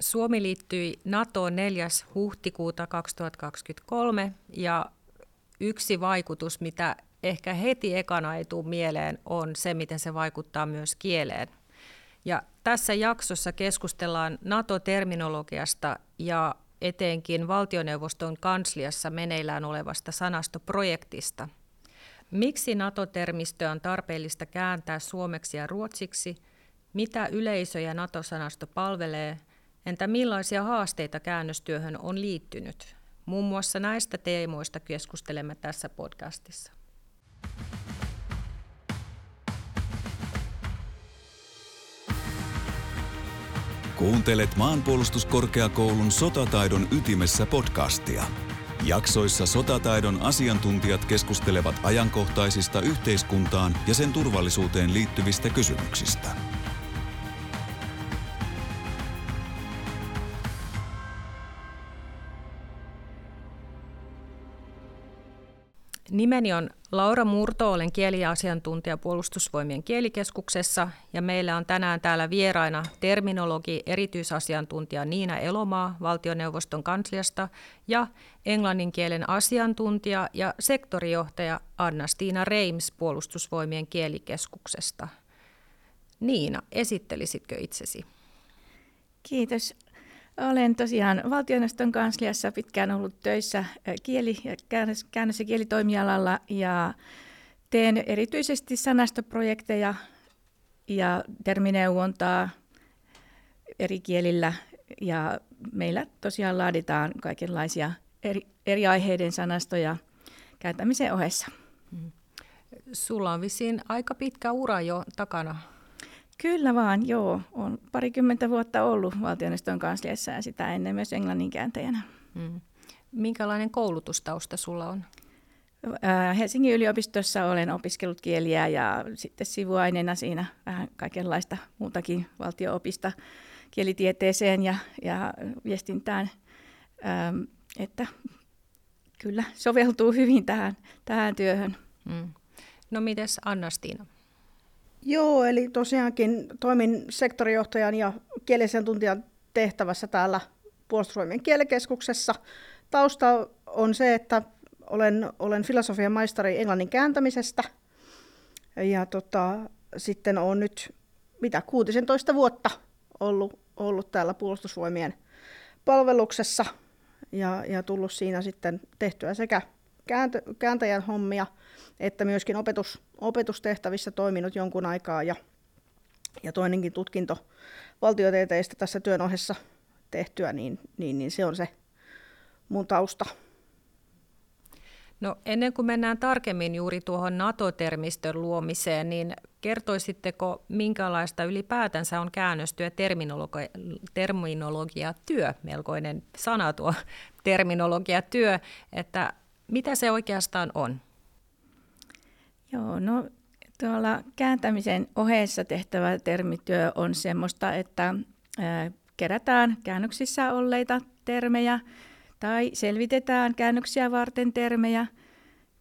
Suomi liittyi NATOon 4. huhtikuuta 2023 ja yksi vaikutus, mitä ehkä heti ekana ei tule mieleen, on se, miten se vaikuttaa myös kieleen. Ja tässä jaksossa keskustellaan NATO-terminologiasta ja etenkin valtioneuvoston kansliassa meneillään olevasta sanastoprojektista. Miksi NATO-termistöä on tarpeellista kääntää suomeksi ja ruotsiksi? Mitä yleisö ja NATO-sanasto palvelee? Entä millaisia haasteita käännöstyöhön on liittynyt? Muun muassa näistä teemoista keskustelemme tässä podcastissa. Kuuntelet maanpuolustuskorkeakoulun sotataidon ytimessä podcastia. Jaksoissa sotataidon asiantuntijat keskustelevat ajankohtaisista yhteiskuntaan ja sen turvallisuuteen liittyvistä kysymyksistä. Nimeni on Laura Murto, olen kieliasiantuntija puolustusvoimien kielikeskuksessa ja meillä on tänään täällä vieraina terminologi erityisasiantuntija Niina Elomaa valtioneuvoston kansliasta ja englannin kielen asiantuntija ja sektorijohtaja Anna-Stiina Reims puolustusvoimien kielikeskuksesta. Niina, esittelisitkö itsesi? Kiitos. Olen tosiaan valtioneuvoston kansliassa pitkään ollut töissä kieli- ja käännös-, käännös- ja kielitoimialalla ja teen erityisesti sanastoprojekteja ja termineuvontaa eri kielillä ja meillä tosiaan laaditaan kaikenlaisia eri, eri aiheiden sanastoja kääntämisen ohessa. Mm. Sulla on vissiin aika pitkä ura jo takana. Kyllä vaan, joo. on parikymmentä vuotta ollut valtioneuvoston kansliassa ja sitä ennen myös englannin kääntäjänä. Hmm. Minkälainen koulutustausta sulla on? Helsingin yliopistossa olen opiskellut kieliä ja sitten sivuaineena siinä vähän kaikenlaista muutakin valtioopista kielitieteeseen ja, ja viestintään, ähm, että kyllä soveltuu hyvin tähän, tähän työhön. Hmm. No mites Anna-Stiina? Joo, eli tosiaankin toimin sektorijohtajan ja tuntijan tehtävässä täällä puolustusvoimien kielikeskuksessa. Tausta on se, että olen, olen filosofian maisteri englannin kääntämisestä ja tota, sitten olen nyt mitä 16 vuotta ollut, ollut täällä puolustusvoimien palveluksessa ja, ja tullut siinä sitten tehtyä sekä kääntö, kääntäjän hommia – että myöskin opetus, opetustehtävissä toiminut jonkun aikaa ja, ja toinenkin tutkinto valtiotieteistä tässä työn ohessa tehtyä, niin, niin, niin se on se mun tausta. No ennen kuin mennään tarkemmin juuri tuohon NATO-termistön luomiseen, niin kertoisitteko, minkälaista ylipäätänsä on käännöstyö terminologia, terminologiatyö, melkoinen sana tuo terminologiatyö, että mitä se oikeastaan on? Joo, no tuolla kääntämisen ohessa tehtävä termityö on semmoista, että kerätään käännöksissä olleita termejä tai selvitetään käännöksiä varten termejä.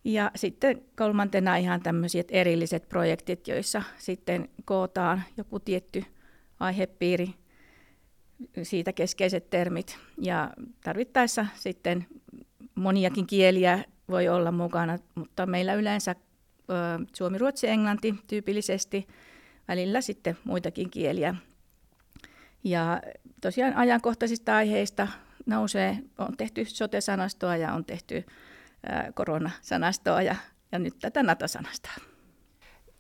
Ja sitten kolmantena ihan tämmöiset erilliset projektit, joissa sitten kootaan joku tietty aihepiiri, siitä keskeiset termit. Ja tarvittaessa sitten moniakin kieliä voi olla mukana, mutta meillä yleensä suomi, ruotsi, englanti tyypillisesti, välillä sitten muitakin kieliä. Ja tosiaan ajankohtaisista aiheista nousee, on tehty sote-sanastoa ja on tehty koronasanastoa ja, ja nyt tätä NATO-sanastoa.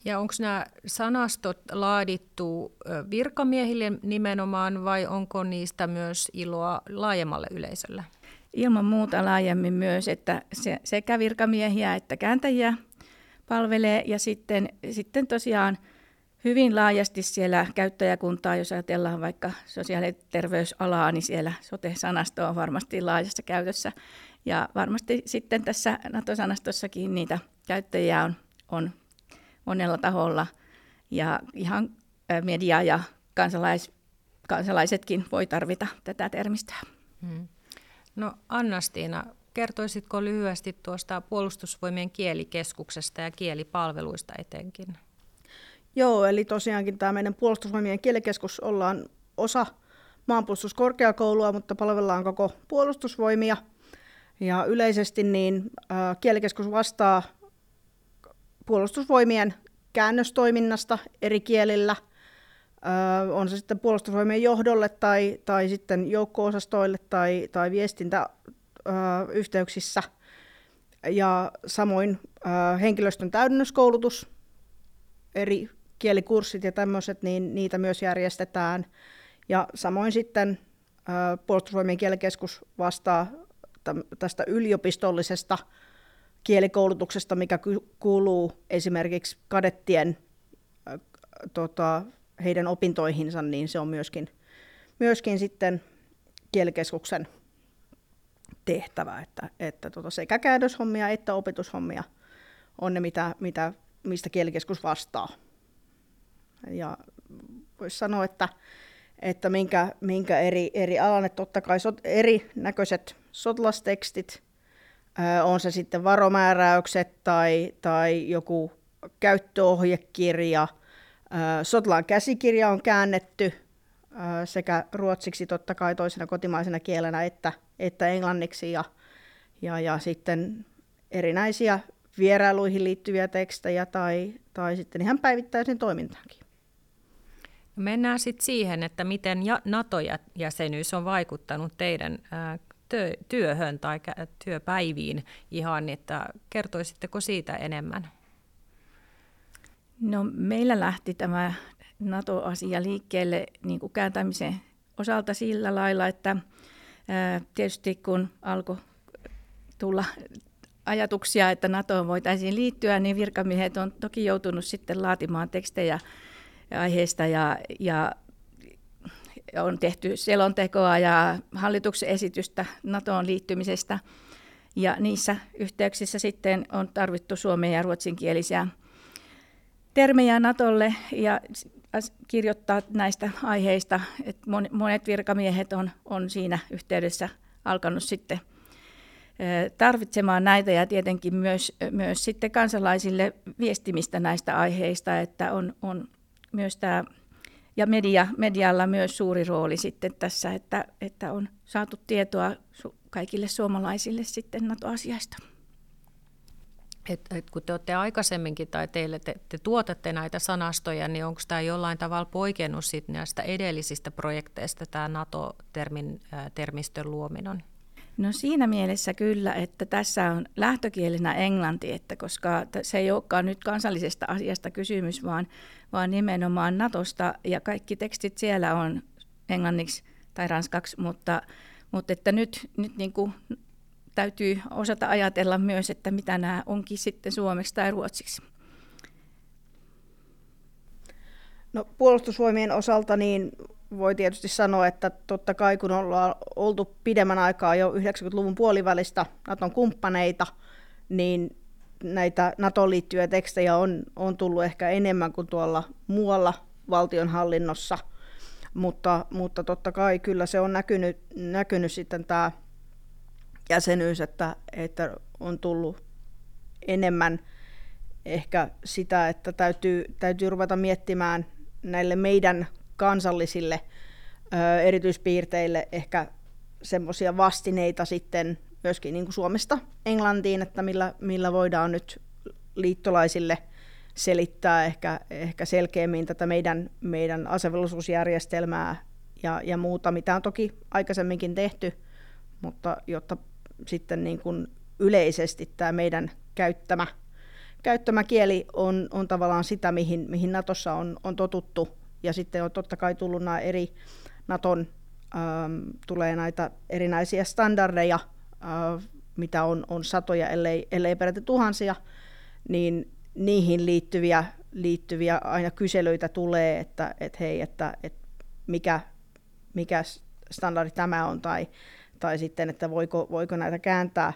Ja onko nämä sanastot laadittu virkamiehille nimenomaan vai onko niistä myös iloa laajemmalle yleisölle? Ilman muuta laajemmin myös, että se, sekä virkamiehiä että kääntäjiä palvelee. Ja sitten, sitten tosiaan hyvin laajasti siellä käyttäjäkuntaa, jos ajatellaan vaikka sosiaali- ja terveysalaa, niin siellä sote-sanasto on varmasti laajassa käytössä. Ja varmasti sitten tässä NATO-sanastossakin niitä käyttäjiä on, on monella taholla. Ja ihan media ja kansalais, kansalaisetkin voi tarvita tätä termistöä. Hmm. No Anna-Stiina, Kertoisitko lyhyesti tuosta puolustusvoimien kielikeskuksesta ja kielipalveluista etenkin? Joo, eli tosiaankin tämä meidän puolustusvoimien kielikeskus ollaan osa maanpuolustuskorkeakoulua, mutta palvellaan koko puolustusvoimia. Ja yleisesti niin kielikeskus vastaa puolustusvoimien käännöstoiminnasta eri kielillä. On se sitten puolustusvoimien johdolle tai, tai sitten joukko-osastoille tai, tai viestintäyhteyksissä. Ja samoin henkilöstön täydennyskoulutus, eri kielikurssit ja tämmöiset, niin niitä myös järjestetään. Ja samoin sitten puolustusvoimien kielikeskus vastaa tästä yliopistollisesta kielikoulutuksesta, mikä kuuluu esimerkiksi kadettien tota, heidän opintoihinsa, niin se on myöskin, myöskin sitten kielikeskuksen tehtävä, että, että tota sekä käännöshommia että opetushommia on ne, mitä, mitä, mistä kielikeskus vastaa. Ja voisi sanoa, että, että minkä, minkä eri, eri alan, että totta kai sot, erinäköiset sotilastekstit, on se sitten varomääräykset tai, tai joku käyttöohjekirja. Sotilaan käsikirja on käännetty sekä ruotsiksi totta kai toisena kotimaisena kielenä että, että englanniksi ja, ja, ja sitten erinäisiä vierailuihin liittyviä tekstejä tai, tai sitten ihan päivittäisen toimintaankin. Mennään sitten siihen, että miten NATO-jäsenyys on vaikuttanut teidän työhön tai työpäiviin ihan, että kertoisitteko siitä enemmän? No, meillä lähti tämä NATO-asia liikkeelle niin kuin kääntämisen osalta sillä lailla, että tietysti kun alkoi tulla ajatuksia, että NATOon voitaisiin liittyä, niin virkamiehet on toki joutunut sitten laatimaan tekstejä aiheesta ja, ja on tehty selontekoa ja hallituksen esitystä NATOon liittymisestä. Ja niissä yhteyksissä sitten on tarvittu suomen ja ruotsinkielisiä termejä NATOlle ja kirjoittaa näistä aiheista. että monet virkamiehet on, on siinä yhteydessä alkanut sitten tarvitsemaan näitä ja tietenkin myös, myös sitten kansalaisille viestimistä näistä aiheista, että on, on myös tämä ja media, medialla myös suuri rooli sitten tässä, että, että on saatu tietoa kaikille suomalaisille sitten NATO-asiasta. Et, et kun te olette aikaisemminkin tai teille te, te tuotatte näitä sanastoja, niin onko tämä jollain tavalla poikennut sit näistä edellisistä projekteista tämä NATO-termistön luominen? No siinä mielessä kyllä, että tässä on lähtökielenä englanti, että koska se ei olekaan nyt kansallisesta asiasta kysymys, vaan, vaan nimenomaan Natosta ja kaikki tekstit siellä on englanniksi tai ranskaksi, mutta, mutta että nyt, nyt niin kuin täytyy osata ajatella myös, että mitä nämä onkin sitten suomeksi tai ruotsiksi. No, puolustusvoimien osalta niin voi tietysti sanoa, että totta kai kun ollaan oltu pidemmän aikaa jo 90-luvun puolivälistä Naton kumppaneita, niin näitä NATOon liittyviä tekstejä on, on tullut ehkä enemmän kuin tuolla muualla valtionhallinnossa, mutta, mutta totta kai kyllä se on näkynyt, näkynyt sitten tämä jäsenyys, että, että on tullut enemmän ehkä sitä, että täytyy, täytyy ruveta miettimään näille meidän kansallisille ö, erityispiirteille ehkä semmoisia vastineita sitten myöskin niin kuin Suomesta Englantiin, että millä, millä voidaan nyt liittolaisille selittää ehkä, ehkä selkeämmin tätä meidän, meidän asevelvollisuusjärjestelmää ja, ja muuta, mitä on toki aikaisemminkin tehty, mutta jotta sitten niin kuin yleisesti tämä meidän käyttämä, käyttämä kieli on, on tavallaan sitä, mihin, mihin Natossa on, on totuttu. Ja sitten on totta kai tullut nämä eri Naton ähm, tulee näitä erinäisiä standardeja, äh, mitä on, on satoja, ellei, ellei peräti tuhansia, niin niihin liittyviä, liittyviä aina kyselyitä tulee, että et hei, että et mikä, mikä standardi tämä on, tai, tai sitten, että voiko, voiko näitä kääntää.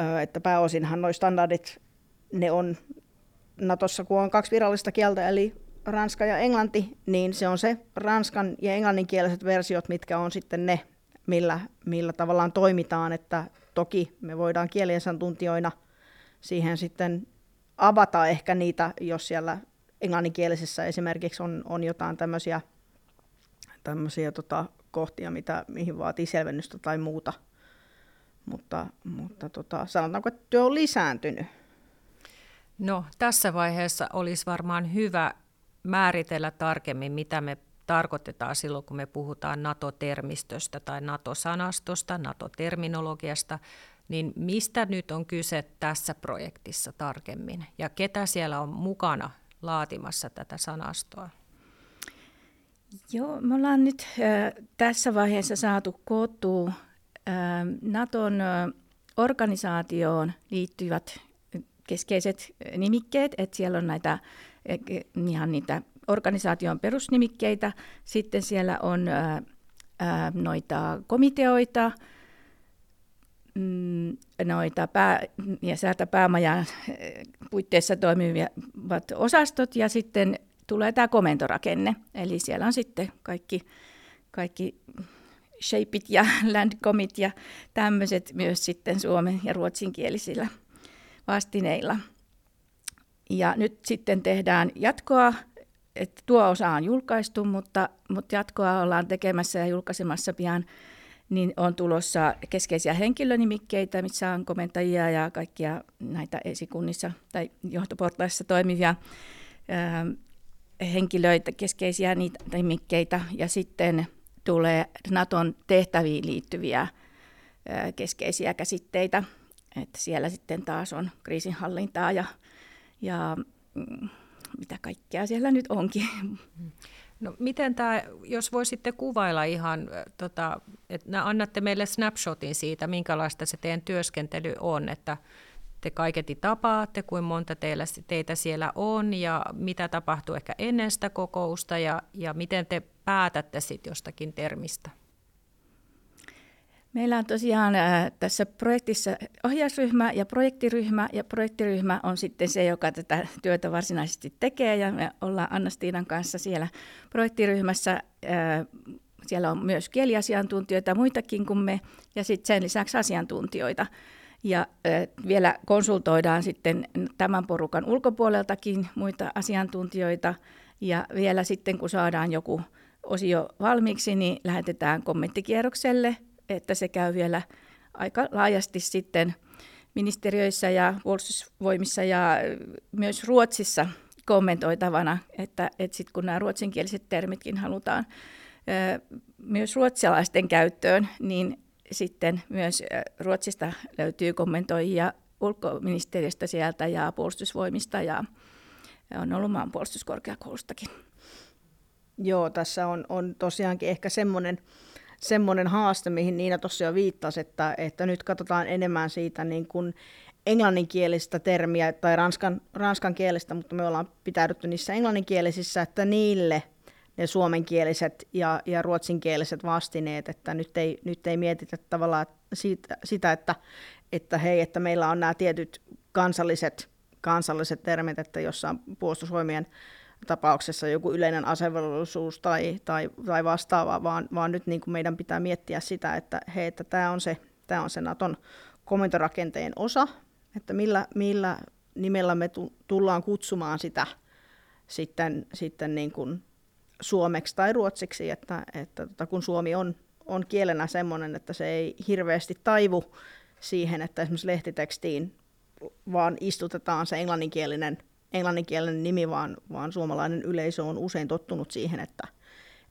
Äh, että pääosinhan nuo standardit, ne on Natossa, kun on kaksi virallista kieltä, eli ranska ja englanti, niin se on se ranskan ja englanninkieliset versiot, mitkä on sitten ne, millä, millä tavallaan toimitaan, että toki me voidaan kieliasiantuntijoina siihen sitten avata ehkä niitä, jos siellä englanninkielisessä esimerkiksi on, on jotain tämmöisiä tämmöisiä tota, kohtia, mitä, mihin vaatii selvennystä tai muuta. Mutta, mutta tota, sanotaanko, että työ on lisääntynyt. No, tässä vaiheessa olisi varmaan hyvä määritellä tarkemmin, mitä me tarkoitetaan silloin, kun me puhutaan NATO-termistöstä tai NATO-sanastosta, NATO-terminologiasta, niin mistä nyt on kyse tässä projektissa tarkemmin ja ketä siellä on mukana laatimassa tätä sanastoa? Joo, me ollaan nyt äh, tässä vaiheessa saatu koottua äh, Naton äh, organisaatioon liittyvät keskeiset nimikkeet, että siellä on näitä ihan niitä organisaation perusnimikkeitä, sitten siellä on ää, ää, noita komiteoita, mm, noita pää- ja säätäpäämajan puitteissa toimivat osastot ja sitten tulee tämä komentorakenne. Eli siellä on sitten kaikki, kaikki shapeit ja landcomit ja tämmöiset myös sitten suomen ja ruotsinkielisillä vastineilla. Ja nyt sitten tehdään jatkoa, että tuo osa on julkaistu, mutta, mutta jatkoa ollaan tekemässä ja julkaisemassa pian, niin on tulossa keskeisiä henkilönimikkeitä, missä on komentajia ja kaikkia näitä esikunnissa tai johtoportaissa toimivia henkilöitä, keskeisiä niitä nimikkeitä, ja sitten tulee Naton tehtäviin liittyviä keskeisiä käsitteitä, että siellä sitten taas on kriisinhallintaa ja, ja mm, mitä kaikkea siellä nyt onkin. No miten tämä, jos voisitte kuvailla ihan, tota, että annatte meille snapshotin siitä, minkälaista se teidän työskentely on, että te kaiketi tapaatte, kuin monta teillä, teitä siellä on ja mitä tapahtuu ehkä ennen sitä kokousta ja, ja miten te päätätte sitten jostakin termistä? Meillä on tosiaan äh, tässä projektissa ohjausryhmä ja projektiryhmä, ja projektiryhmä on sitten se, joka tätä työtä varsinaisesti tekee, ja me ollaan Anna-Stiinan kanssa siellä projektiryhmässä. Äh, siellä on myös kieliasiantuntijoita, muitakin kuin me, ja sitten sen lisäksi asiantuntijoita. Ja vielä konsultoidaan sitten tämän porukan ulkopuoleltakin muita asiantuntijoita, ja vielä sitten kun saadaan joku osio valmiiksi, niin lähetetään kommenttikierrokselle – että se käy vielä aika laajasti sitten ministeriöissä ja puolustusvoimissa ja myös Ruotsissa kommentoitavana, että, että sitten kun nämä ruotsinkieliset termitkin halutaan myös ruotsalaisten käyttöön, niin sitten myös Ruotsista löytyy kommentoijia ulkoministeriöstä sieltä ja puolustusvoimista ja on ollut maanpuolustuskorkeakoulustakin. Joo, tässä on, on tosiaankin ehkä semmoinen semmoinen haaste, mihin Niina tuossa jo viittasi, että, että nyt katsotaan enemmän siitä niin kuin englanninkielistä termiä tai ranskan, ranskan kielestä, mutta me ollaan pitäydytty niissä englanninkielisissä, että niille ne suomenkieliset ja, ja ruotsinkieliset vastineet, että nyt ei, nyt ei mietitä tavallaan siitä, sitä, että, että hei, että meillä on nämä tietyt kansalliset, kansalliset termit, että jossain puolustusvoimien tapauksessa joku yleinen asevelvollisuus tai, tai, tai vastaava, vaan, vaan nyt niin kuin meidän pitää miettiä sitä, että hei, että tämä on se, tämä on se Naton komentorakenteen osa, että millä, millä nimellä me tullaan kutsumaan sitä sitten, sitten niin kuin suomeksi tai ruotsiksi, että, että tota, kun suomi on, on kielenä sellainen, että se ei hirveästi taivu siihen, että esimerkiksi lehtitekstiin vaan istutetaan se englanninkielinen englanninkielinen nimi, vaan, vaan suomalainen yleisö on usein tottunut siihen, että,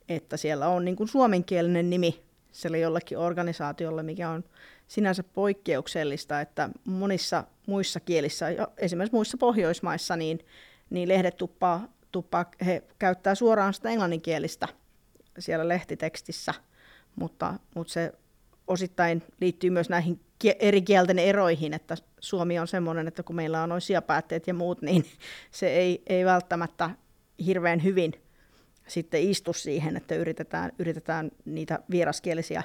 että siellä on niin kuin suomenkielinen nimi sille jollekin organisaatiolle, mikä on sinänsä poikkeuksellista, että monissa muissa kielissä, esimerkiksi muissa Pohjoismaissa, niin, niin lehdet tuppaa, tuppaa, he käyttää suoraan sitä englanninkielistä siellä lehtitekstissä, mutta, mutta se osittain liittyy myös näihin eri kielten eroihin, että Suomi on semmoinen, että kun meillä on noin päätteet ja muut, niin se ei, ei välttämättä hirveän hyvin sitten istu siihen, että yritetään, yritetään niitä vieraskielisiä,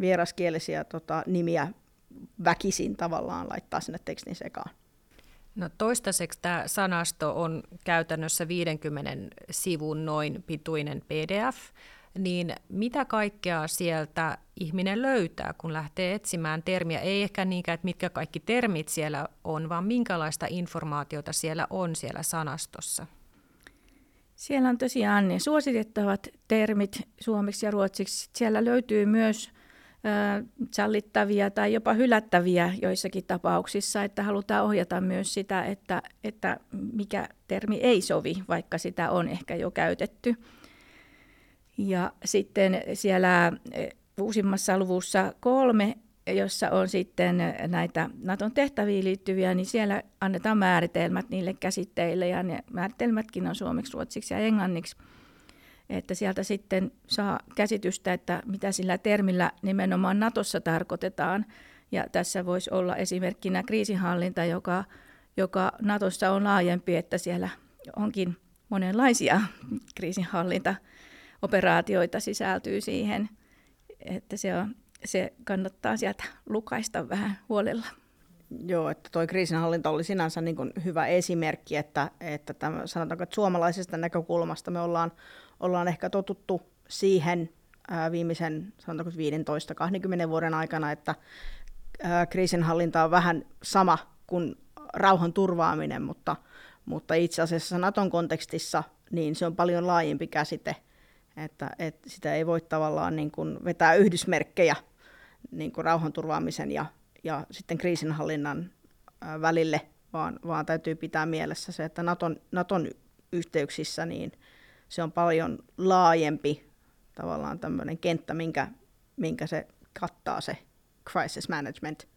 vieraskielisiä tota, nimiä väkisin tavallaan laittaa sinne tekstin sekaan. No toistaiseksi tämä sanasto on käytännössä 50 sivun noin pituinen PDF, niin mitä kaikkea sieltä ihminen löytää, kun lähtee etsimään termiä? Ei ehkä niinkään, että mitkä kaikki termit siellä on, vaan minkälaista informaatiota siellä on siellä sanastossa? Siellä on tosiaan ne suositettavat termit suomeksi ja ruotsiksi. Siellä löytyy myös sallittavia tai jopa hylättäviä joissakin tapauksissa, että halutaan ohjata myös sitä, että, että mikä termi ei sovi, vaikka sitä on ehkä jo käytetty. Ja sitten siellä uusimmassa luvussa kolme, jossa on sitten näitä Naton tehtäviin liittyviä, niin siellä annetaan määritelmät niille käsitteille, ja ne määritelmätkin on suomeksi, ruotsiksi ja englanniksi – että sieltä sitten saa käsitystä, että mitä sillä termillä nimenomaan Natossa tarkoitetaan. Ja tässä voisi olla esimerkkinä kriisinhallinta, joka, joka Natossa on laajempi, että siellä onkin monenlaisia kriisinhallintaoperaatioita sisältyy siihen, että se, on, se kannattaa sieltä lukaista vähän huolella. Joo, että tuo kriisinhallinta oli sinänsä niin kuin hyvä esimerkki, että, että tämän, sanotaanko, että suomalaisesta näkökulmasta me ollaan ollaan ehkä totuttu siihen ää, viimeisen 15-20 vuoden aikana, että ää, kriisinhallinta on vähän sama kuin rauhan turvaaminen, mutta, mutta itse asiassa Naton kontekstissa niin se on paljon laajempi käsite, että, että sitä ei voi tavallaan niin kuin vetää yhdysmerkkejä niin kuin rauhanturvaamisen ja, ja sitten kriisinhallinnan välille, vaan, vaan täytyy pitää mielessä se, että Naton, Naton yhteyksissä niin se on paljon laajempi tavallaan tämmöinen kenttä, minkä, minkä se kattaa se crisis management.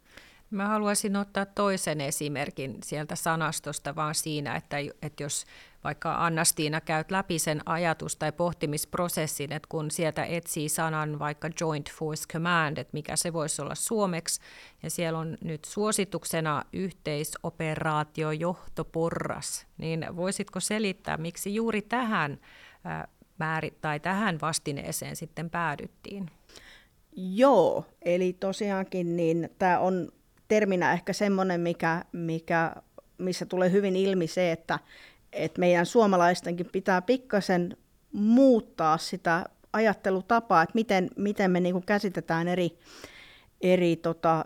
Mä haluaisin ottaa toisen esimerkin sieltä sanastosta vaan siinä, että, että jos vaikka Anna-Stiina käyt läpi sen ajatus- tai pohtimisprosessin, että kun sieltä etsii sanan vaikka Joint Force Command, että mikä se voisi olla suomeksi, ja siellä on nyt suosituksena yhteisoperaatiojohtoporras, niin voisitko selittää, miksi juuri tähän määri, tai tähän vastineeseen sitten päädyttiin? Joo, eli tosiaankin niin tämä on terminä ehkä semmoinen, mikä, mikä, missä tulee hyvin ilmi se, että, että meidän suomalaistenkin pitää pikkasen muuttaa sitä ajattelutapaa, että miten, miten me niin käsitetään eri, eri tota,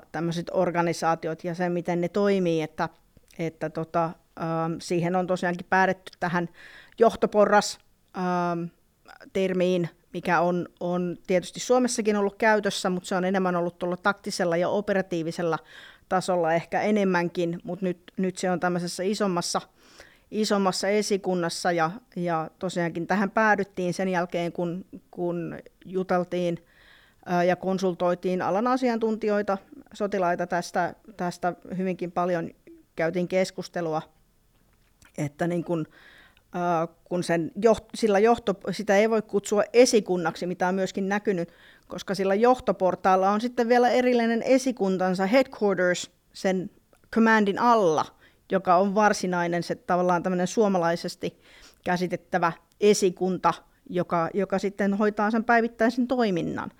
organisaatiot ja se, miten ne toimii, että, että tota, siihen on tosiaankin päädytty tähän johtoporras ähm, termiin, mikä on, on tietysti Suomessakin ollut käytössä, mutta se on enemmän ollut tuolla taktisella ja operatiivisella tasolla ehkä enemmänkin, mutta nyt, nyt se on tämmöisessä isommassa, isommassa esikunnassa ja, ja tosiaankin tähän päädyttiin sen jälkeen, kun, kun juteltiin ja konsultoitiin alan asiantuntijoita, sotilaita tästä, tästä hyvinkin paljon käytiin keskustelua, että niin kun, kun sen joht, sillä johto, sitä ei voi kutsua esikunnaksi, mitä on myöskin näkynyt, koska sillä johtoportaalla on sitten vielä erillinen esikuntansa headquarters sen commandin alla, joka on varsinainen se tavallaan tämmöinen suomalaisesti käsitettävä esikunta, joka, joka sitten hoitaa sen päivittäisen toiminnan.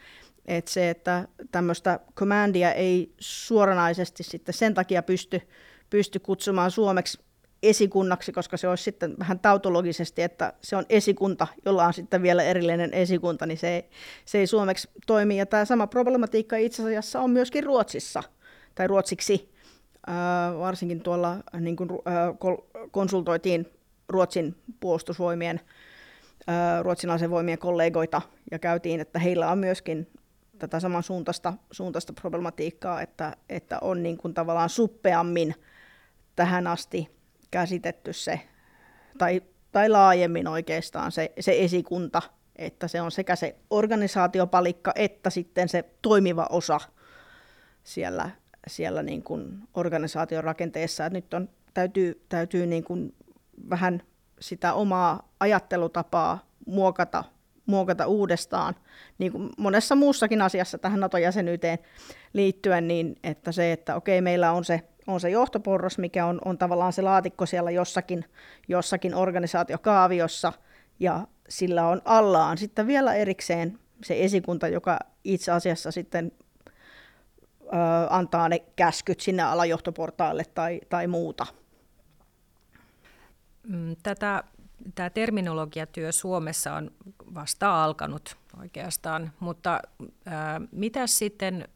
Et se, että tämmöistä commandia ei suoranaisesti sitten sen takia pysty, pysty kutsumaan suomeksi esikunnaksi, koska se olisi sitten vähän tautologisesti, että se on esikunta, jolla on sitten vielä erillinen esikunta, niin se ei, se ei suomeksi toimi. Ja tämä sama problematiikka itse asiassa on myöskin Ruotsissa, tai ruotsiksi, äh, varsinkin tuolla niin kuin, äh, konsultoitiin Ruotsin puolustusvoimien, äh, ruotsinaisen voimien kollegoita, ja käytiin, että heillä on myöskin tätä saman suuntaista, suuntaista problematiikkaa, että, että on niin kuin tavallaan suppeammin tähän asti käsitetty se, tai, tai laajemmin oikeastaan se, se esikunta, että se on sekä se organisaatiopalikka että sitten se toimiva osa siellä, siellä niin kuin organisaation rakenteessa. Et nyt on, täytyy, täytyy niin kuin vähän sitä omaa ajattelutapaa muokata, muokata uudestaan, niin kuin monessa muussakin asiassa tähän NATO-jäsenyyteen liittyen, niin että se, että okei, meillä on se on se johtoporras, mikä on, on tavallaan se laatikko siellä jossakin, jossakin organisaatiokaaviossa, ja sillä on allaan sitten vielä erikseen se esikunta, joka itse asiassa sitten ö, antaa ne käskyt sinne alajohtoportaalle tai, tai muuta. Mm, tätä, tämä terminologiatyö Suomessa on vasta alkanut oikeastaan, mutta ää, mitä sitten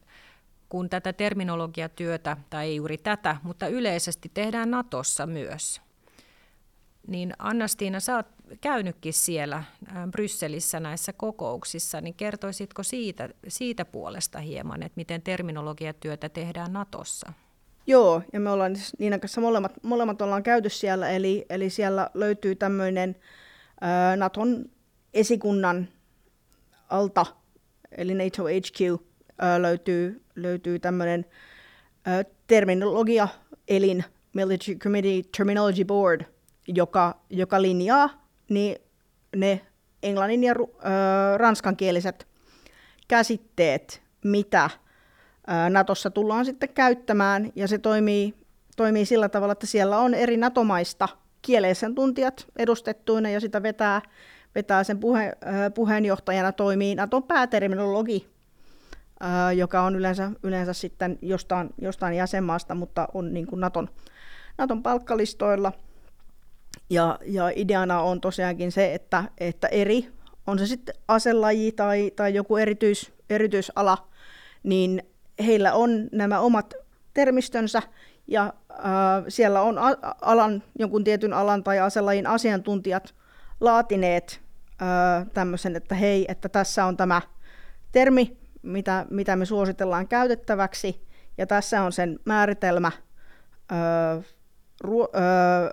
kun tätä terminologiatyötä, tai ei juuri tätä, mutta yleisesti tehdään Natossa myös. Niin Anna-Stiina, sä oot käynytkin siellä Brysselissä näissä kokouksissa, niin kertoisitko siitä, siitä puolesta hieman, että miten terminologiatyötä tehdään Natossa? Joo, ja me ollaan siis Niinan kanssa molemmat, molemmat ollaan käyty siellä, eli, eli siellä löytyy tämmöinen Naton esikunnan alta, eli NATO HQ, löytyy, löytyy tämmöinen terminologia-elin, Military Committee Terminology Board, joka, joka linjaa niin ne englannin ja ru, ää, ranskankieliset käsitteet, mitä Natossa tullaan sitten käyttämään, ja se toimii, toimii sillä tavalla, että siellä on eri NATO-maista tuntijat edustettuina, ja sitä vetää, vetää sen puhe, puheenjohtajana toimii Naton pääterminologi, joka on yleensä, yleensä sitten jostain, jostain jäsenmaasta, mutta on niin kuin Naton, Naton palkkalistoilla. Ja, ja ideana on tosiaankin se, että, että eri, on se sitten aselaji tai, tai joku erityis, erityisala, niin heillä on nämä omat termistönsä ja äh, siellä on alan, jonkun tietyn alan tai aselajin asiantuntijat laatineet äh, tämmöisen, että hei, että tässä on tämä termi, mitä, mitä me suositellaan käytettäväksi, ja tässä on sen määritelmä äh, ru, äh,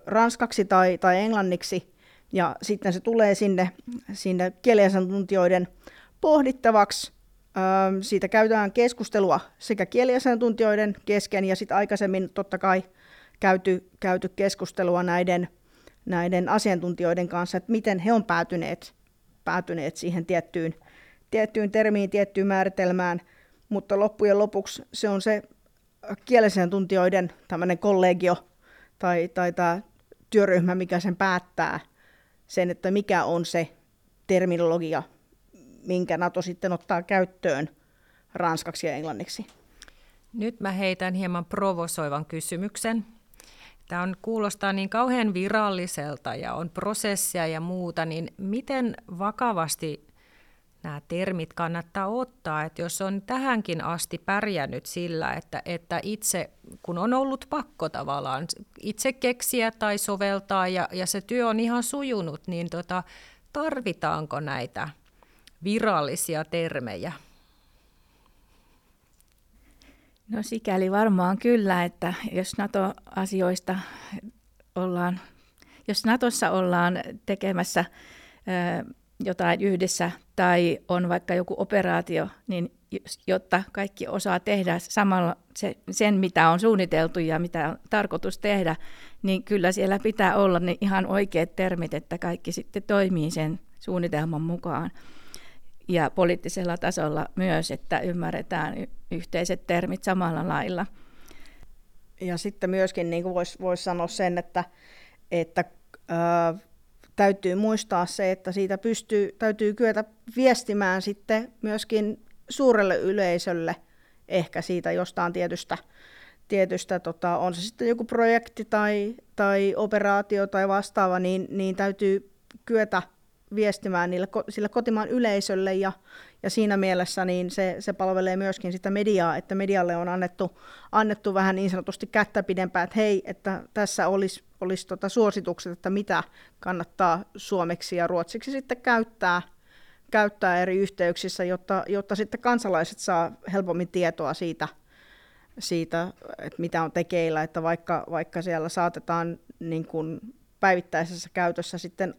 ranskaksi tai, tai englanniksi, ja sitten se tulee sinne, sinne kieliasiantuntijoiden pohdittavaksi, siitä käydään keskustelua sekä kieliasiantuntijoiden kesken ja sitten aikaisemmin totta kai käyty, käyty keskustelua näiden, näiden asiantuntijoiden kanssa, että miten he on päätyneet, päätyneet siihen tiettyyn, tiettyyn termiin, tiettyyn määritelmään, mutta loppujen lopuksi se on se kieliasiantuntijoiden tämmöinen kollegio tai, tai tämä työryhmä, mikä sen päättää, sen, että mikä on se terminologia, minkä NATO sitten ottaa käyttöön ranskaksi ja englanniksi. Nyt mä heitän hieman provosoivan kysymyksen. Tämä on, kuulostaa niin kauhean viralliselta ja on prosessia ja muuta, niin miten vakavasti nämä termit kannattaa ottaa, että jos on tähänkin asti pärjännyt sillä, että, että itse, kun on ollut pakko tavallaan itse keksiä tai soveltaa ja, ja se työ on ihan sujunut, niin tota, tarvitaanko näitä virallisia termejä? No sikäli varmaan kyllä, että jos NATO-asioista ollaan, jos Natossa ollaan tekemässä jotain yhdessä tai on vaikka joku operaatio, niin jotta kaikki osaa tehdä samalla se, sen, mitä on suunniteltu ja mitä on tarkoitus tehdä, niin kyllä siellä pitää olla ne ihan oikeat termit, että kaikki sitten toimii sen suunnitelman mukaan ja poliittisella tasolla myös, että ymmärretään yhteiset termit samalla lailla. Ja sitten myöskin niin voisi vois sanoa sen, että, että ää, täytyy muistaa se, että siitä pystyy, täytyy kyetä viestimään sitten myöskin suurelle yleisölle ehkä siitä jostain tietystä, tietystä tota, on se sitten joku projekti tai, tai operaatio tai vastaava, niin, niin täytyy kyetä viestimään niille, sille kotimaan yleisölle ja, ja siinä mielessä niin se, se palvelee myöskin sitä mediaa, että medialle on annettu, annettu vähän niin sanotusti kättä pidempään, että hei, että tässä olisi, olisi tota suositukset, että mitä kannattaa suomeksi ja ruotsiksi sitten käyttää, käyttää eri yhteyksissä, jotta, jotta sitten kansalaiset saa helpommin tietoa siitä, siitä että mitä on tekeillä, että vaikka, vaikka siellä saatetaan niin kuin päivittäisessä käytössä sitten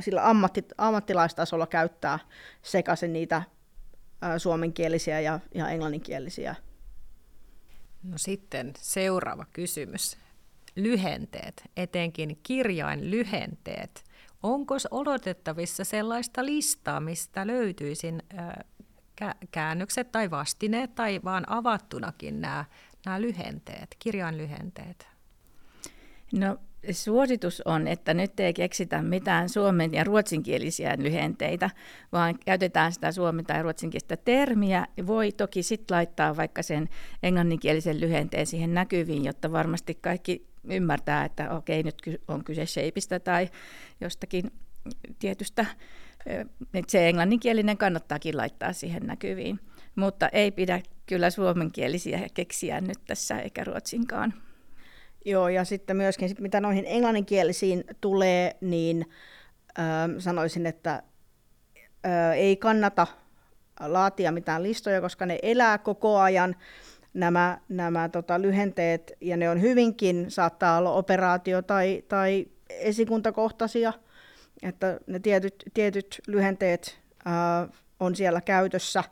sillä ammatti, ammattilaistasolla käyttää sekaisin niitä ä, suomenkielisiä ja, ja englanninkielisiä. No sitten seuraava kysymys. Lyhenteet, etenkin kirjainlyhenteet. Onko odotettavissa sellaista listaa, mistä löytyisin ä, käännökset tai vastineet tai vaan avattunakin nämä, nämä lyhenteet, kirjainlyhenteet? No suositus on, että nyt ei keksitä mitään suomen- ja ruotsinkielisiä lyhenteitä, vaan käytetään sitä suomen- tai ruotsinkielistä termiä. Voi toki sitten laittaa vaikka sen englanninkielisen lyhenteen siihen näkyviin, jotta varmasti kaikki ymmärtää, että okei, nyt on kyse shapeista tai jostakin tietystä. Että se englanninkielinen kannattaakin laittaa siihen näkyviin, mutta ei pidä kyllä suomenkielisiä keksiä nyt tässä eikä ruotsinkaan. Joo, ja sitten myöskin, mitä noihin englanninkielisiin tulee, niin sanoisin, että ei kannata laatia mitään listoja, koska ne elää koko ajan. Nämä, nämä tota, lyhenteet, ja ne on hyvinkin, saattaa olla operaatio- tai, tai esikuntakohtaisia, että ne tietyt, tietyt lyhenteet ää, on siellä käytössä,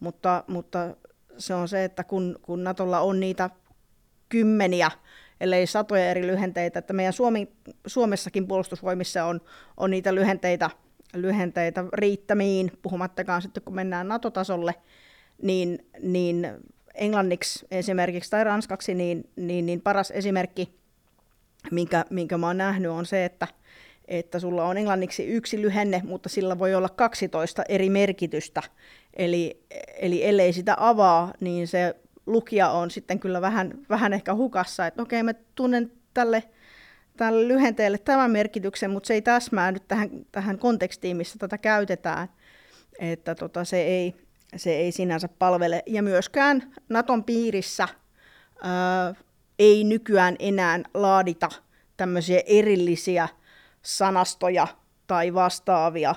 mutta, mutta se on se, että kun, kun Natolla on niitä kymmeniä, ellei satoja eri lyhenteitä, että meidän Suomi, Suomessakin puolustusvoimissa on, on niitä lyhenteitä, lyhenteitä riittämiin, puhumattakaan sitten kun mennään NATO-tasolle, niin, niin englanniksi esimerkiksi tai ranskaksi, niin, niin, niin paras esimerkki, minkä, minkä mä oon nähnyt, on se, että, että sulla on englanniksi yksi lyhenne, mutta sillä voi olla 12 eri merkitystä. Eli, eli ellei sitä avaa, niin se lukija on sitten kyllä vähän, vähän ehkä hukassa, että okei, mä tunnen tälle, tälle lyhenteelle tämän merkityksen, mutta se ei täsmää nyt tähän, tähän kontekstiin, missä tätä käytetään. Että tota, se, ei, se ei sinänsä palvele. Ja myöskään Naton piirissä ää, ei nykyään enää laadita tämmöisiä erillisiä sanastoja tai vastaavia,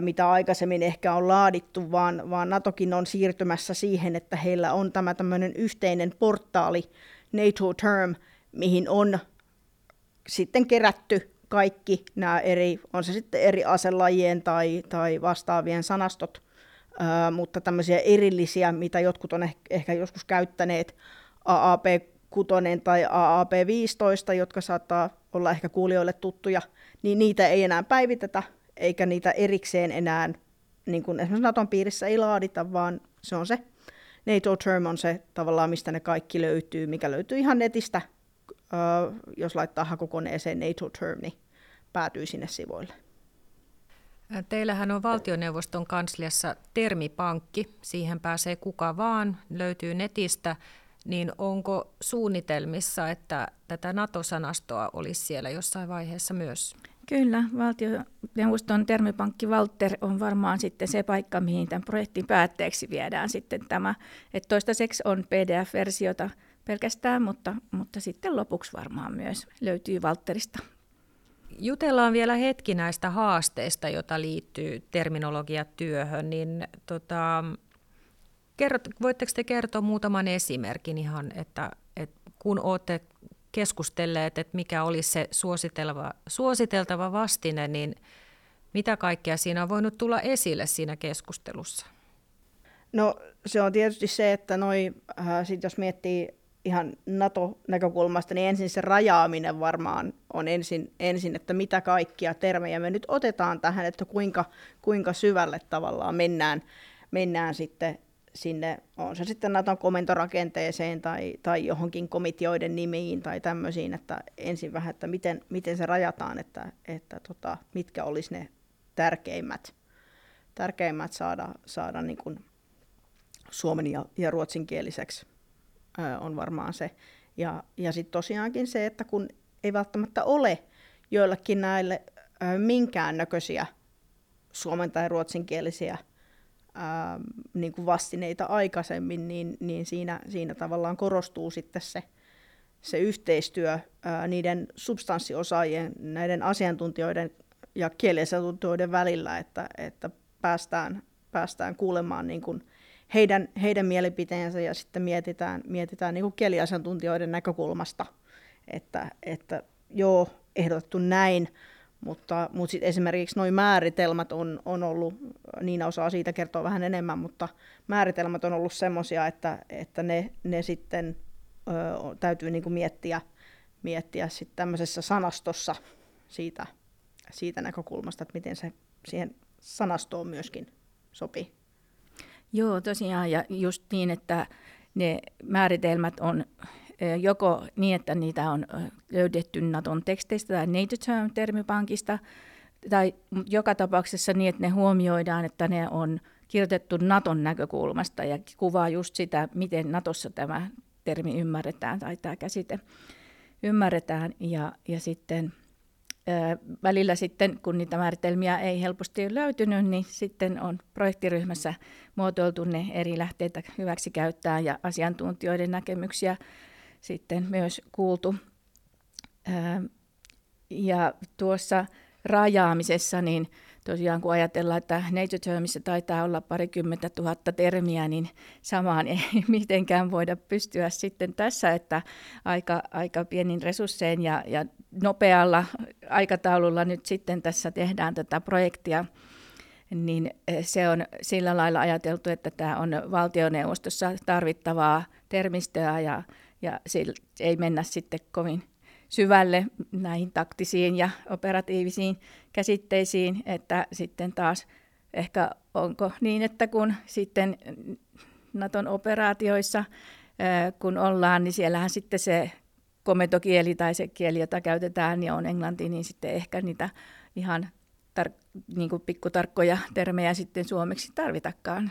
mitä aikaisemmin ehkä on laadittu, vaan, vaan NATOkin on siirtymässä siihen, että heillä on tämä tämmöinen yhteinen portaali, NATO Term, mihin on sitten kerätty kaikki nämä eri, on se sitten eri aselajien tai, tai vastaavien sanastot, ää, mutta tämmöisiä erillisiä, mitä jotkut on ehkä, ehkä joskus käyttäneet, AAP 6 tai AAP 15, jotka saattaa olla ehkä kuulijoille tuttuja, niin niitä ei enää päivitetä, eikä niitä erikseen enää, niin kuin esimerkiksi Naton piirissä ei laadita, vaan se on se NATO Term on se tavallaan, mistä ne kaikki löytyy, mikä löytyy ihan netistä, jos laittaa hakukoneeseen NATO Term, niin päätyy sinne sivuille. Teillähän on valtioneuvoston kansliassa termipankki, siihen pääsee kuka vaan, löytyy netistä, niin onko suunnitelmissa, että tätä NATO-sanastoa olisi siellä jossain vaiheessa myös? Kyllä, valtioneuvoston termipankki Walter on varmaan sitten se paikka, mihin tämän projektin päätteeksi viedään sitten tämä. Että toistaiseksi on PDF-versiota pelkästään, mutta, mutta sitten lopuksi varmaan myös löytyy Walterista. Jutellaan vielä hetki näistä haasteista, joita liittyy terminologiatyöhön, niin tota, kerrot, voitteko te kertoa muutaman esimerkin ihan, että, että kun olette keskustelleet, että mikä olisi se suositeltava, suositeltava vastine, niin mitä kaikkea siinä on voinut tulla esille siinä keskustelussa? No se on tietysti se, että noi, äh, sit jos miettii ihan NATO-näkökulmasta, niin ensin se rajaaminen varmaan on ensin, ensin, että mitä kaikkia termejä me nyt otetaan tähän, että kuinka, kuinka syvälle tavallaan mennään, mennään sitten sinne, on se sitten Naton komentorakenteeseen tai, tai johonkin komitioiden nimiin tai tämmöisiin, että ensin vähän, että miten, miten se rajataan, että, että tota, mitkä olisi ne tärkeimmät, tärkeimmät saada, saada niin kuin suomen ja, ja ruotsinkieliseksi on varmaan se. Ja, ja sitten tosiaankin se, että kun ei välttämättä ole joillekin näille ää, minkäännäköisiä suomen tai ruotsinkielisiä ää, ähm, niin kuin vastineita aikaisemmin, niin, niin siinä, siinä tavallaan korostuu sitten se, se yhteistyö ää, niiden substanssiosaajien, näiden asiantuntijoiden ja kieliasiantuntijoiden välillä, että, että päästään, päästään kuulemaan niin kuin heidän, heidän mielipiteensä ja sitten mietitään, mietitään niin kuin kieliasiantuntijoiden näkökulmasta, että, että joo, ehdotettu näin, mutta, mutta sit esimerkiksi nuo määritelmät on, on ollut, Niina osaa siitä kertoa vähän enemmän, mutta määritelmät on ollut semmoisia, että, että ne, ne sitten ö, täytyy niinku miettiä, miettiä sit tämmöisessä sanastossa siitä, siitä näkökulmasta, että miten se siihen sanastoon myöskin sopii. Joo, tosiaan, ja just niin, että ne määritelmät on joko niin, että niitä on löydetty Naton teksteistä tai NATO Term-termipankista, tai joka tapauksessa niin, että ne huomioidaan, että ne on kirjoitettu Naton näkökulmasta ja kuvaa just sitä, miten Natossa tämä termi ymmärretään tai tämä käsite ymmärretään. Ja, ja sitten välillä sitten, kun niitä määritelmiä ei helposti ole löytynyt, niin sitten on projektiryhmässä muotoiltu ne eri lähteitä hyväksi käyttää ja asiantuntijoiden näkemyksiä sitten myös kuultu. Ja tuossa rajaamisessa, niin tosiaan kun ajatellaan, että Nature Termissa taitaa olla parikymmentä tuhatta termiä, niin samaan ei mitenkään voida pystyä sitten tässä, että aika, aika pienin resurssein ja, ja nopealla aikataululla nyt sitten tässä tehdään tätä projektia niin eh, se on sillä lailla ajateltu, että tämä on valtioneuvostossa tarvittavaa termistöä ja, ja ei mennä sitten kovin syvälle näihin taktisiin ja operatiivisiin käsitteisiin, että sitten taas ehkä onko niin, että kun sitten Naton operaatioissa kun ollaan, niin siellähän sitten se komentokieli tai se kieli, jota käytetään, niin on englanti, niin sitten ehkä niitä ihan tar- niin kuin pikkutarkkoja termejä sitten suomeksi tarvitakaan.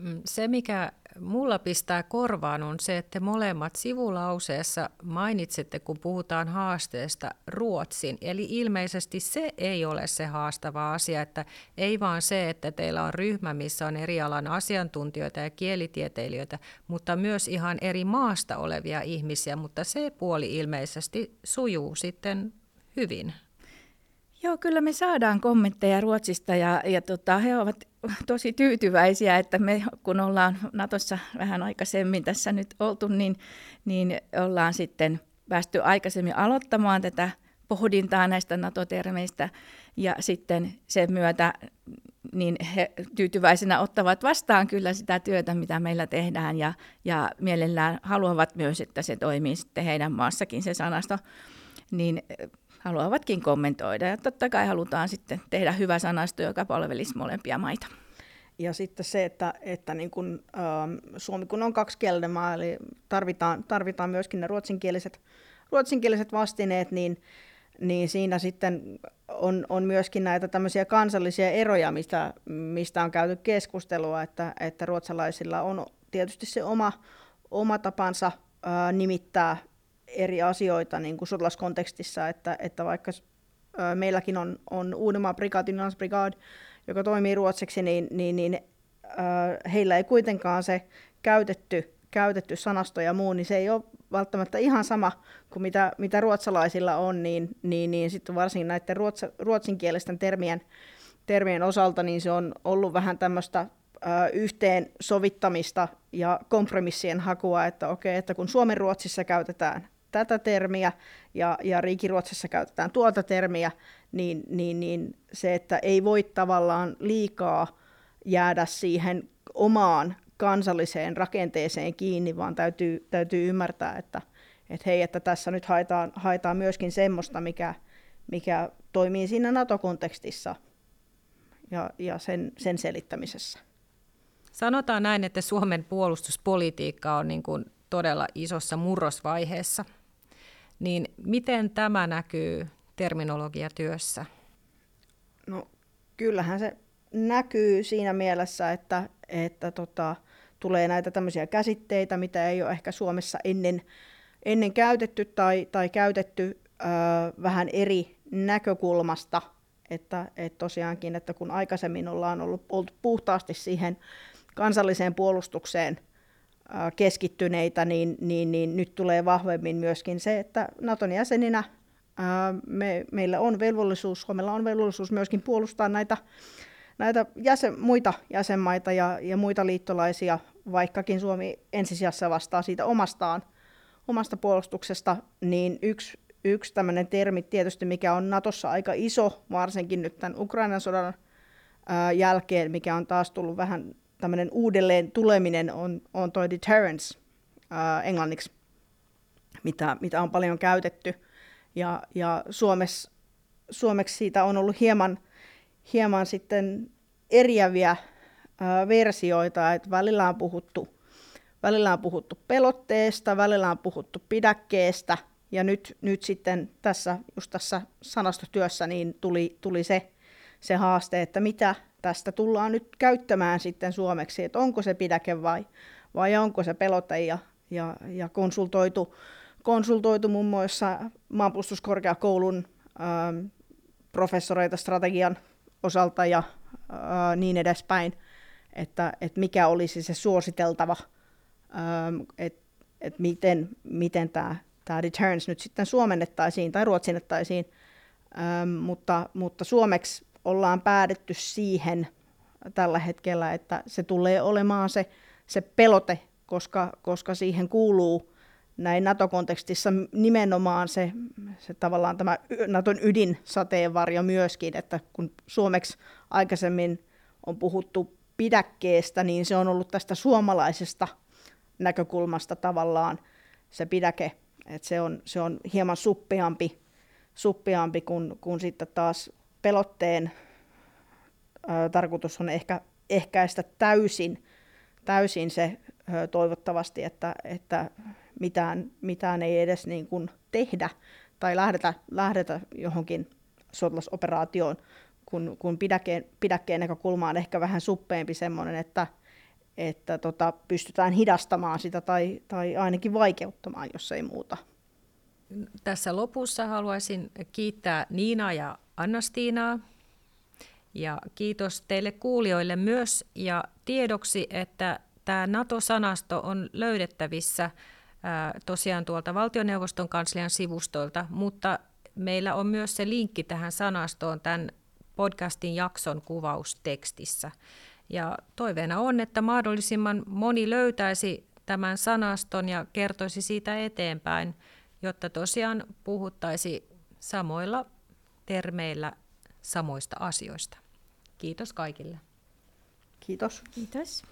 Mm, se, mikä mulla pistää korvaan, on se, että molemmat sivulauseessa mainitsette, kun puhutaan haasteesta, Ruotsin. Eli ilmeisesti se ei ole se haastava asia, että ei vaan se, että teillä on ryhmä, missä on eri alan asiantuntijoita ja kielitieteilijöitä, mutta myös ihan eri maasta olevia ihmisiä, mutta se puoli ilmeisesti sujuu sitten hyvin. Joo, kyllä me saadaan kommentteja Ruotsista ja, ja tota, he ovat tosi tyytyväisiä, että me kun ollaan Natossa vähän aikaisemmin tässä nyt oltu, niin, niin ollaan sitten päästy aikaisemmin aloittamaan tätä pohdintaa näistä NATO-termeistä ja sitten sen myötä niin he tyytyväisenä ottavat vastaan kyllä sitä työtä, mitä meillä tehdään ja, ja mielellään haluavat myös, että se toimii sitten heidän maassakin se sanasto. Niin haluavatkin kommentoida. Ja totta kai halutaan sitten tehdä hyvä sanasto, joka palvelisi molempia maita. Ja sitten se, että, että niin kun, ähm, Suomi kun on kaksikielinen maa, eli tarvitaan, tarvitaan myöskin ne ruotsinkieliset, ruotsinkieliset vastineet, niin, niin siinä sitten on, on myöskin näitä tämmöisiä kansallisia eroja, mistä, mistä on käyty keskustelua, että, että ruotsalaisilla on tietysti se oma, oma tapansa ää, nimittää eri asioita niin kuin sotilaskontekstissa, että, että vaikka meilläkin on, on Uudenmaan prikaati, Brigade, joka toimii ruotsiksi, niin, niin, niin heillä ei kuitenkaan se käytetty, käytetty sanasto ja muu, niin se ei ole välttämättä ihan sama kuin mitä, mitä ruotsalaisilla on, niin, niin, niin sitten varsinkin näiden ruotsa, ruotsinkielisten termien, termien osalta, niin se on ollut vähän tämmöistä yhteen sovittamista ja kompromissien hakua, että okei, että kun Suomen Ruotsissa käytetään tätä termiä ja, ja Riikiruotsissa käytetään tuota termiä, niin, niin, niin se, että ei voi tavallaan liikaa jäädä siihen omaan kansalliseen rakenteeseen kiinni, vaan täytyy, täytyy ymmärtää, että, että hei, että tässä nyt haetaan, haetaan myöskin semmoista, mikä, mikä toimii siinä NATO-kontekstissa ja, ja sen, sen selittämisessä. Sanotaan näin, että Suomen puolustuspolitiikka on niin kuin todella isossa murrosvaiheessa. Niin miten tämä näkyy terminologiatyössä? No kyllähän se näkyy siinä mielessä, että, että tota, tulee näitä tämmöisiä käsitteitä, mitä ei ole ehkä Suomessa ennen, ennen käytetty tai, tai käytetty ö, vähän eri näkökulmasta. Että, että tosiaankin, että kun aikaisemmin ollaan ollut, oltu puhtaasti siihen kansalliseen puolustukseen keskittyneitä, niin, niin, niin nyt tulee vahvemmin myöskin se, että Naton jäseninä me, meillä on velvollisuus, Suomella on velvollisuus myöskin puolustaa näitä, näitä jäsen, muita jäsenmaita ja, ja muita liittolaisia, vaikkakin Suomi ensisijassa vastaa siitä omastaan, omasta puolustuksesta, niin yksi, yksi tämmöinen termi tietysti, mikä on Natossa aika iso, varsinkin nyt tämän Ukrainan sodan jälkeen, mikä on taas tullut vähän tämmöinen uudelleen tuleminen on, on toi deterrence ää, englanniksi, mitä, mitä on paljon käytetty. Ja, ja Suomessa, suomeksi siitä on ollut hieman, hieman sitten eriäviä ää, versioita, että välillä on puhuttu Välillä on puhuttu pelotteesta, välillä on puhuttu pidäkkeestä, ja nyt, nyt sitten tässä, just tässä sanastotyössä niin tuli, tuli se, se haaste, että mitä, tästä tullaan nyt käyttämään sitten suomeksi, että onko se pidäke vai, vai onko se pelote ja, ja, ja konsultoitu, konsultoitu muun muassa maanpuolustuskorkeakoulun ähm, professoreita strategian osalta ja äh, niin edespäin, että, että mikä olisi se suositeltava, ähm, että että miten, miten tämä, tämä deterrence nyt sitten suomennettaisiin tai ruotsinnettaisiin ähm, mutta, mutta suomeksi ollaan päädytty siihen tällä hetkellä, että se tulee olemaan se, se pelote, koska, koska siihen kuuluu näin NATO-kontekstissa nimenomaan se, se tavallaan tämä Naton ydin-sateenvarjo myöskin, että kun suomeksi aikaisemmin on puhuttu pidäkkeestä, niin se on ollut tästä suomalaisesta näkökulmasta tavallaan se pidäke, että se on, se on hieman suppeampi, suppeampi kuin, kuin sitten taas pelotteen ö, tarkoitus on ehkä ehkäistä täysin, täysin se ö, toivottavasti, että, että mitään, mitään ei edes niin kuin tehdä tai lähdetä, lähdetä johonkin sotilasoperaatioon, kun, kun pidäkkeen, pidäkkeen näkökulma on ehkä vähän suppeempi semmoinen, että, että tota, pystytään hidastamaan sitä tai, tai ainakin vaikeuttamaan, jos ei muuta. Tässä lopussa haluaisin kiittää Niina ja Annastiinaa. Ja kiitos teille kuulijoille myös ja tiedoksi, että tämä NATO-sanasto on löydettävissä tosiaan tuolta valtioneuvoston kanslian sivustoilta, mutta meillä on myös se linkki tähän sanastoon tämän podcastin jakson kuvaustekstissä. Ja toiveena on, että mahdollisimman moni löytäisi tämän sanaston ja kertoisi siitä eteenpäin, jotta tosiaan puhuttaisi samoilla termeillä samoista asioista. Kiitos kaikille. Kiitos. Kiitos.